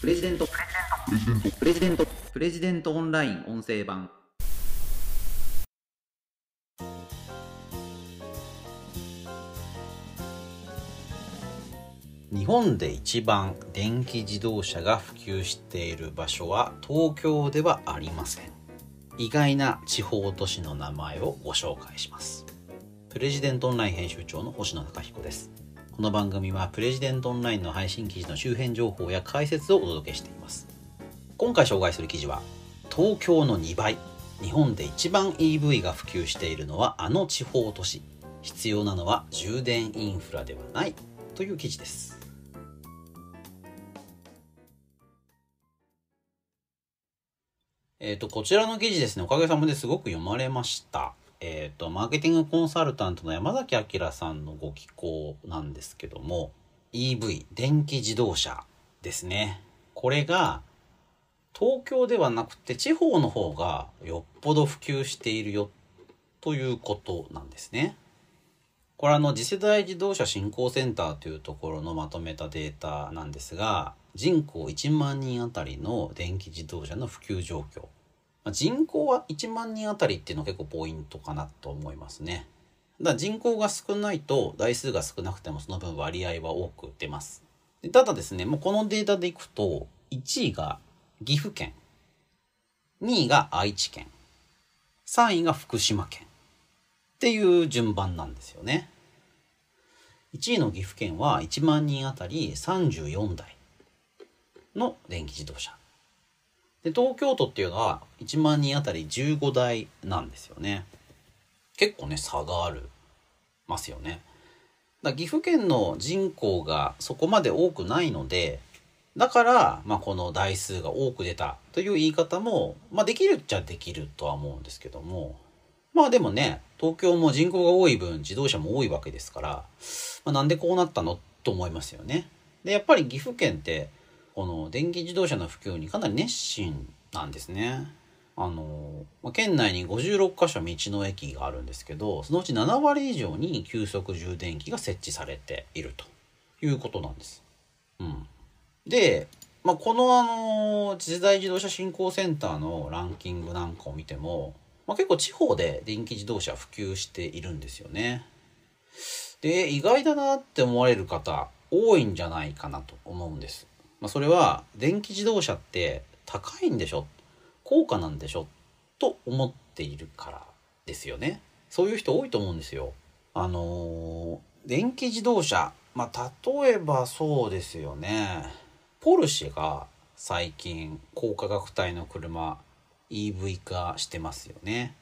プレジデント。プレジデント。プレジデントオンライン音声版。日本で一番電気自動車が普及している場所は東京ではありません。意外な地方都市の名前をご紹介します。プレジデントオンライン編集長の星野貴彦です。この番組はプレジデントオンラインの配信記事の周辺情報や解説をお届けしています。今回紹介する記事は東京の2倍日本で一番 EV が普及しているのはあの地方都市。必要なのは充電インフラではない。という記事です。えっ、と、こちらの記事ですね、おかげさまですごく読まれました。えっ、ー、と、マーケティングコンサルタントの山崎明さんのご寄稿なんですけども、EV、電気自動車ですね。これが、東京ではなくて地方の方がよっぽど普及しているよということなんですね。これあの次世代自動車振興センターというところのまとめたデータなんですが、人口1万人あたりの電気自動車の普及状況。ま、人口は1万人あたりっていうのが結構ポイントかなと思いますね。だ人口が少ないと台数が少なくてもその分割合は多く出ます。でただですね、もうこのデータでいくと、1位が岐阜県、2位が愛知県、3位が福島県っていう順番なんですよね。1位の岐阜県は1万人あたり34台。の電気自動車。で、東京都っていうのは1万人あたり15台なんですよね。結構ね、差があるますよね。だ岐阜県の人口がそこまで多くないので、だから、まあ、この台数が多く出たという言い方も、まあ、できるっちゃできるとは思うんですけども、まあでもね、東京も人口が多い分自動車も多いわけですから、まあ、なんでこうなったの？と思いますよね。で、やっぱり岐阜県ってこの電気自動車の普及にかなり熱心なんですね。あの、県内に56カ所道の駅があるんですけど、そのうち7割以上に急速充電器が設置されているということなんです。うん。で、まあ、このあの、次世代自動車振興センターのランキングなんかを見ても、まあ、結構地方で電気自動車普及しているんですよね。で、意外だなって思われる方多いんじゃないかなと思うんです。まあ、それは電気自動車って高いんでしょ？高価なんでしょ？と思っているからですよね。そういう人多いと思うんですよ。あのー、電気自動車、まあ、例えばそうですよね。ポルシェが最近高価格帯の車 EV 化してますよね。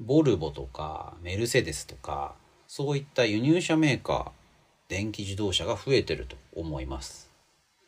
ボルボとかメルセデスとかそういった輸入車メーカー電気自動車が増えてると思います。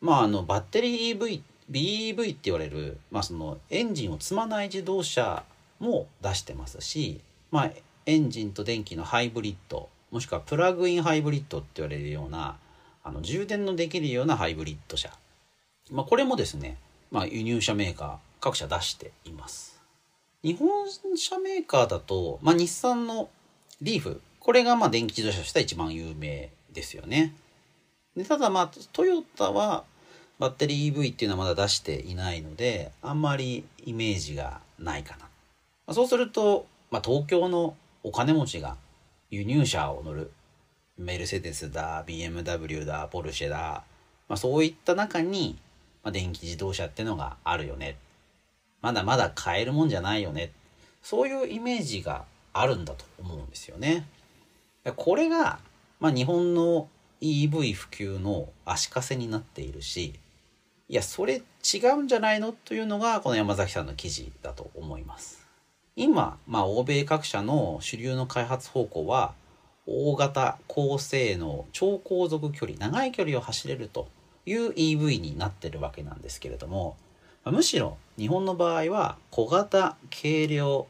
まあ、あの、バッテリー EV、BEV って言われる、まあ、その、エンジンを積まない自動車も出してますし、まあ、エンジンと電気のハイブリッド、もしくはプラグインハイブリッドって言われるような、あの、充電のできるようなハイブリッド車。まあ、これもですね、まあ、輸入車メーカー、各社出しています。日本車メーカーだと、まあ、日産のリーフ、これがまあ電気自動車としては一番有名ですよね。でただまあトヨタはバッテリー EV っていうのはまだ出していないのであんまりイメージがないかな、まあ、そうすると、まあ、東京のお金持ちが輸入車を乗るメルセデスだ BMW だポルシェだ、まあ、そういった中に、まあ、電気自動車ってのがあるよね。まだまだ買えるもんじゃないよね。そういうイメージがあるんだと思うんですよね。これが、まあ、日本の EV 普及の足かせになっているしいやそれ違うんじゃないの？というのがこの山崎さんの記事だと思います。今、まあ、欧米各社の主流の開発方向は大型高性能超高速距離長い距離を走れるという EV になってるわけなんですけれどもむしろ日本の場合は小型軽量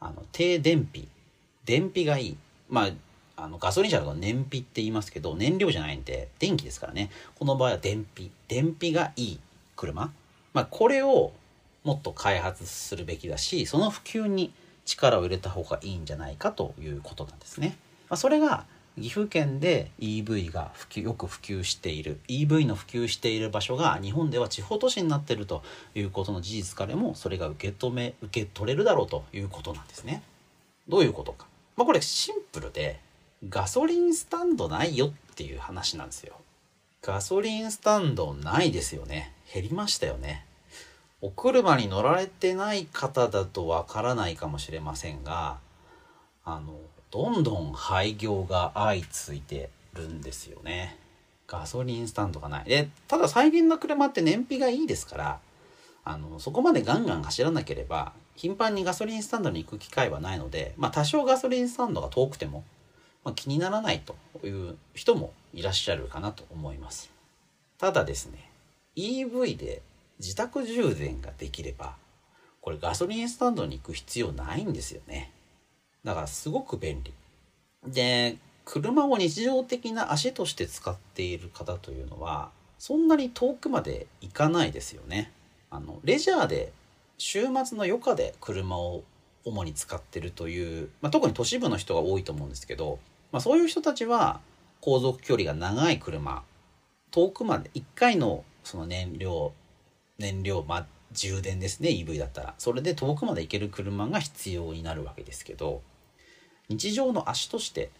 あの低燃費燃費がいい。まああのガソリン車だと燃費って言いますけど燃料じゃないんで電気ですからねこの場合は電費電費がいい車まあこれをもっと開発するべきだしその普及に力を入れた方がいいんじゃないかということなんですね、まあ、それが岐阜県で EV が普及よく普及している EV の普及している場所が日本では地方都市になっているということの事実からもそれが受け止め受け取れるだろうということなんですね。どういうことか。まあ、これシンプルでガソリンスタンドないよっていう話なんですよ。ガソリンスタンドないですよね。減りましたよね。お車に乗られてない方だとわからないかもしれませんが、あの、どんどん廃業が相次いでるんですよね。ガソリンスタンドがない。で、ただ最近の車って燃費がいいですから、あの、そこまでガンガン走らなければ、頻繁にガソリンスタンドに行く機会はないので、まあ多少ガソリンスタンドが遠くても、まあ、気にならないという人もいらっしゃるかなと思います。ただですね、EV で自宅充電ができれば、これガソリンスタンドに行く必要ないんですよね。だからすごく便利。で、車を日常的な足として使っている方というのは、そんなに遠くまで行かないですよね。あの、レジャーで週末の余暇で車を主に使ってるという、まあ、特に都市部の人が多いと思うんですけど、まあ、そういう人たちは航続距離が長い車。遠くまで1回のその燃料燃料、まあ、充電ですね EV だったら。それで遠くまで行ける車が必要になるわけですけど日常の足として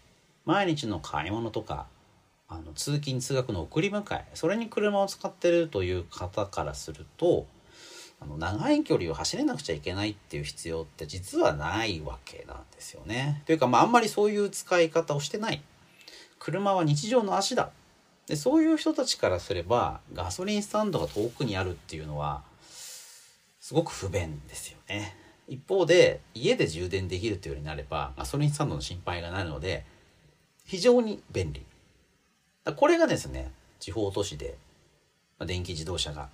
毎日の買い物とかあの通勤通学の送り迎えそれに車を使ってるという方からするとあの長い距離を走れなくちゃいけないっていう必要って実はないわけなんですよね。というか、まあ、あんまりそういう使い方をしてない。車は日常の足だ。でそういう人たちからすればガソリンスタンドが遠くにあるっていうのはすごく不便ですよね。一方で家で充電できるというようになればガソリンスタンドの心配がないので非常に便利。これがですね地方都市で電気自動車が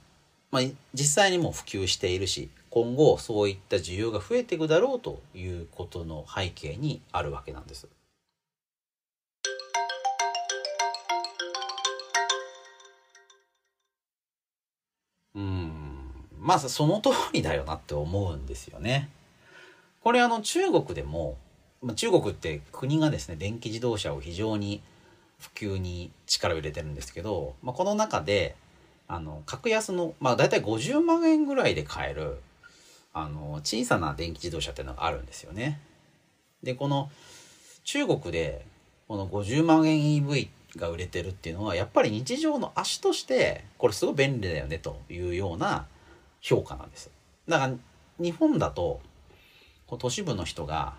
まあ、実際にも普及しているし今後そういった需要が増えていくだろうということの背景にあるわけなんです。うんまあその通りだよなって思うんですよね。これあの中国でも、まあ、中国って国がですね電気自動車を非常に普及に力を入れてるんですけど、まあ、この中であの格安のまあ大体50万円ぐらいで買えるあの小さな電気自動車っていうのがあるんですよね。でこの中国でこの50万円 EV が売れてるっていうのはやっぱり日常の足としてこれすごい便利だよねというような評価なんです。だから日本だと都市部の人が、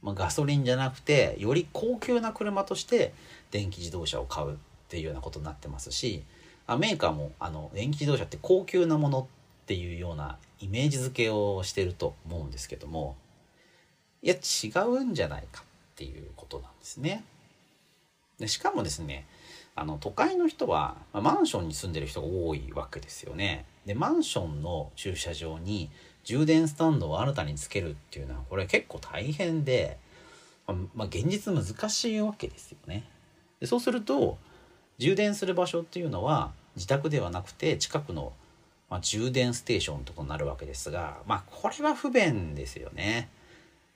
まあ、ガソリンじゃなくてより高級な車として電気自動車を買うっていうようなことになってますしあメーカーもあの電気自動車って高級なものっていうようなイメージ付けをしてると思うんですけどもいや違うんじゃないかっていうことなんですね。でしかもですねあの都会の人は、まあ、マンションに住んでる人が多いわけですよね。でマンションの駐車場に充電スタンドを新たにつけるっていうのはこれ結構大変で、まあ、現実難しいわけですよね。でそうすると充電する場所っていうのは自宅ではなくて近くの、まあ、充電ステーションとかになるわけですがまあこれは不便ですよね。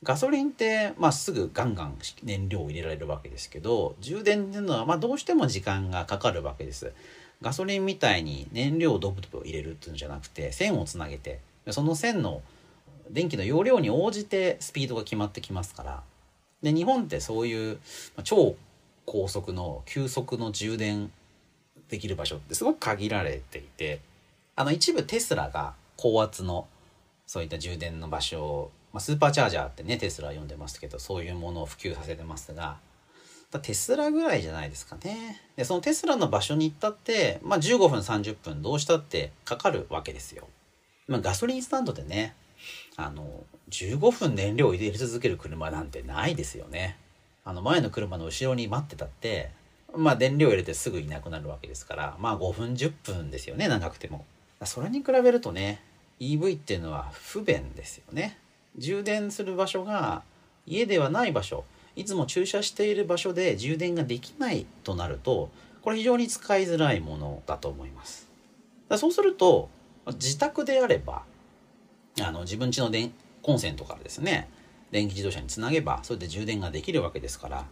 ガソリンって、まあ、すぐガンガン燃料を入れられるわけですけど充電っていうのは、まあ、どうしても時間がかかるわけです。ガソリンみたいに燃料をドブドブ入れるっていうんじゃなくて線をつなげてその線の電気の容量に応じてスピードが決まってきますからで日本ってそういう超高速の急速の充電できる場所ってすごく限られていてあの一部テスラが高圧のそういった充電の場所を、まあ、スーパーチャージャーってねテスラ呼んでますけどそういうものを普及させてますがテスラぐらいじゃないですかね。でそのテスラの場所に行ったって、まあ、15分30分どうしたってかかるわけですよ、まあ、ガソリンスタンドでねあの15分燃料を入れ続ける車なんてないですよね。あの前の車の後ろに待ってたって、まあ電量入れてすぐいなくなるわけですから、まあ5分10分ですよね、長くても。それに比べるとね、EV っていうのは不便ですよね。充電する場所が家ではない場所、いつも駐車している場所で充電ができないとなると、これ非常に使いづらいものだと思います。そうすると、自宅であれば、あの自分家の電コンセントからですね、電気自動車につなげばそれで充電ができるわけですから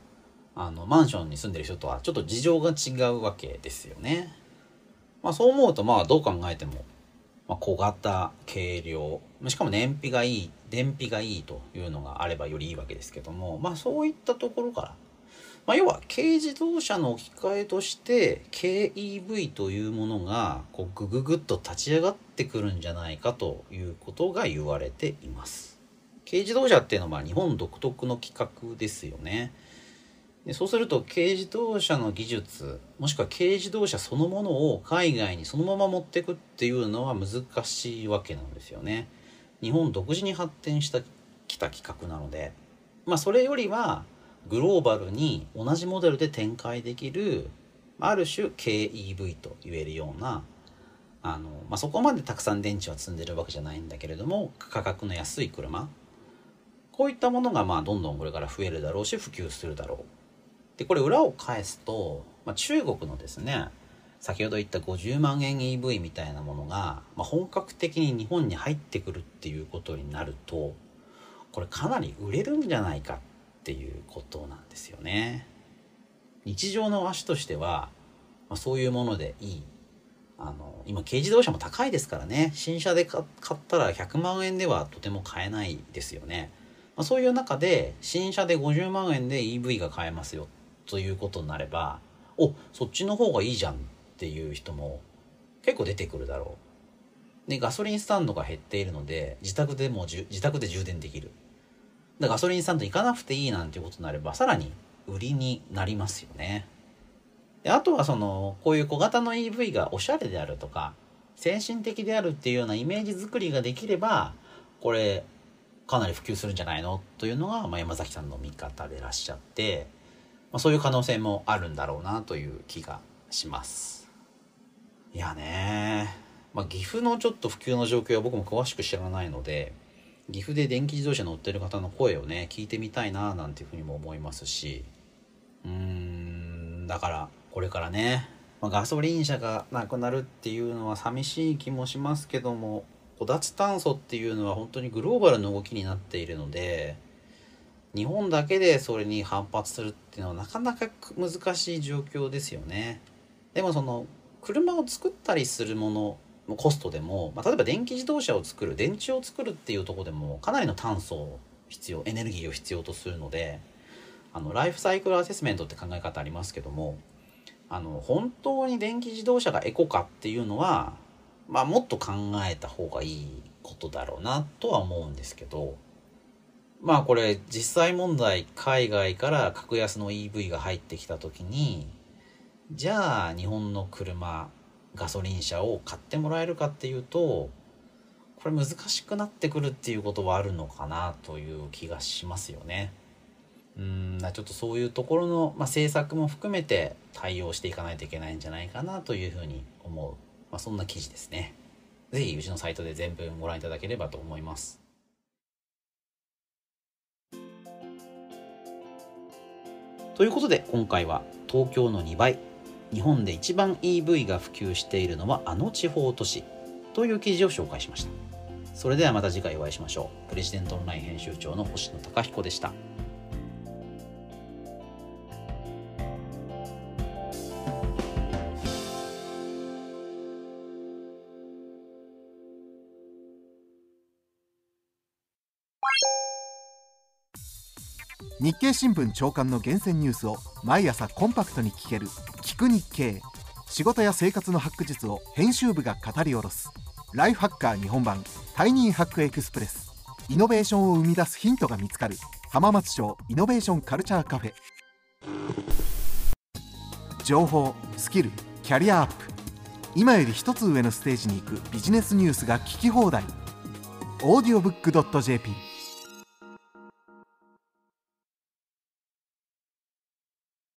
あのマンションに住んでる人とはちょっと事情が違うわけですよね。まあ、そう思うとまあどう考えても、まあ、小型軽量しかも燃費がいい燃費がいいというのがあればよりいいわけですけどもまあそういったところからまあ、要は軽自動車の置き換えとして軽 EV というものがこうグググッと立ち上がってくるんじゃないかということが言われています。軽自動車っていうのは日本独特の規格ですよね。でそうすると軽自動車の技術もしくは軽自動車そのものを海外にそのまま持っていくっていうのは難しいわけなんですよね。日本独自に発展したきた規格なのでまあそれよりはグローバルに同じモデルで展開できるある種 KEV と言えるようなあの、まあ、そこまでたくさん電池は積んでるわけじゃないんだけれども価格の安い車こういったものがまあどんどんこれから増えるだろうし普及するだろうでこれ裏を返すと、まあ、中国のですね先ほど言った50万円 EV みたいなものが、まあ、本格的に日本に入ってくるっていうことになるとこれかなり売れるんじゃないかっていうことなんですよね。日常の足としては、まあ、そういうものでいい。あの、今軽自動車も高いですからね。新車で買ったら100万円ではとても買えないですよね。まあ、そういう中で、新車で50万円で EV が買えますよということになれば、お、そっちの方がいいじゃんっていう人も結構出てくるだろう。で、ガソリンスタンドが減っているので、自宅でも自宅で充電できる。ガソリンスタンド行かなくていいなんていうことになれば、さらに売りになりますよね。であとはその、こういう小型の EV がおしゃれであるとか、先進的であるっていうようなイメージ作りができれば、これ、かなり普及するんじゃないの？というのが、まあ、山崎さんの見方でいらっしゃって、まあ、そういう可能性もあるんだろうなという気がします。いやねまあ、岐阜のちょっと普及の状況は僕も詳しく知らないので、岐阜で電気自動車乗ってる方の声をね聞いてみたいななんていうふうにも思いますしうーんだからこれからね、まあ、ガソリン車がなくなるっていうのは寂しい気もしますけども脱炭素っていうのは本当にグローバルの動きになっているので日本だけでそれに反発するっていうのはなかなか難しい状況ですよね。でもその車を作ったりするものコストでも、まあ、例えば電気自動車を作る電池を作るっていうとこでもかなりの炭素を必要エネルギーを必要とするのであのライフサイクルアセスメントって考え方ありますけどもあの本当に電気自動車がエコかっていうのは、まあ、もっと考えた方がいいことだろうなとは思うんですけどまあこれ実際問題海外から格安の EV が入ってきた時にじゃあ日本の車ガソリン車を買ってもらえるかっていうとこれ難しくなってくるっていうことはあるのかなという気がしますよね。うんちょっとそういうところの、まあ、政策も含めて対応していかないといけないんじゃないかなというふうに思う、まあ、そんな記事ですね。是非うちのサイトで全文ご覧いただければと思います。ということで今回は東京の2倍。日本で一番 EV が普及しているのはあの地方都市。という記事を紹介しました。それではまた次回お会いしましょう。プレジデントオンライン編集長の星野貴彦でした。日経新聞朝刊の厳選ニュースを毎朝コンパクトに聞ける「聞く日経」仕事や生活のハック術を編集部が語り下ろす。ライフハッカー日本版。タイニーハックエクスプレス。イノベーションを生み出すヒントが見つかる。浜松町イノベーションカルチャーカフェ。情報スキルキャリアアップ。今より一つ上のステージに行くビジネスニュースが聞き放題。オ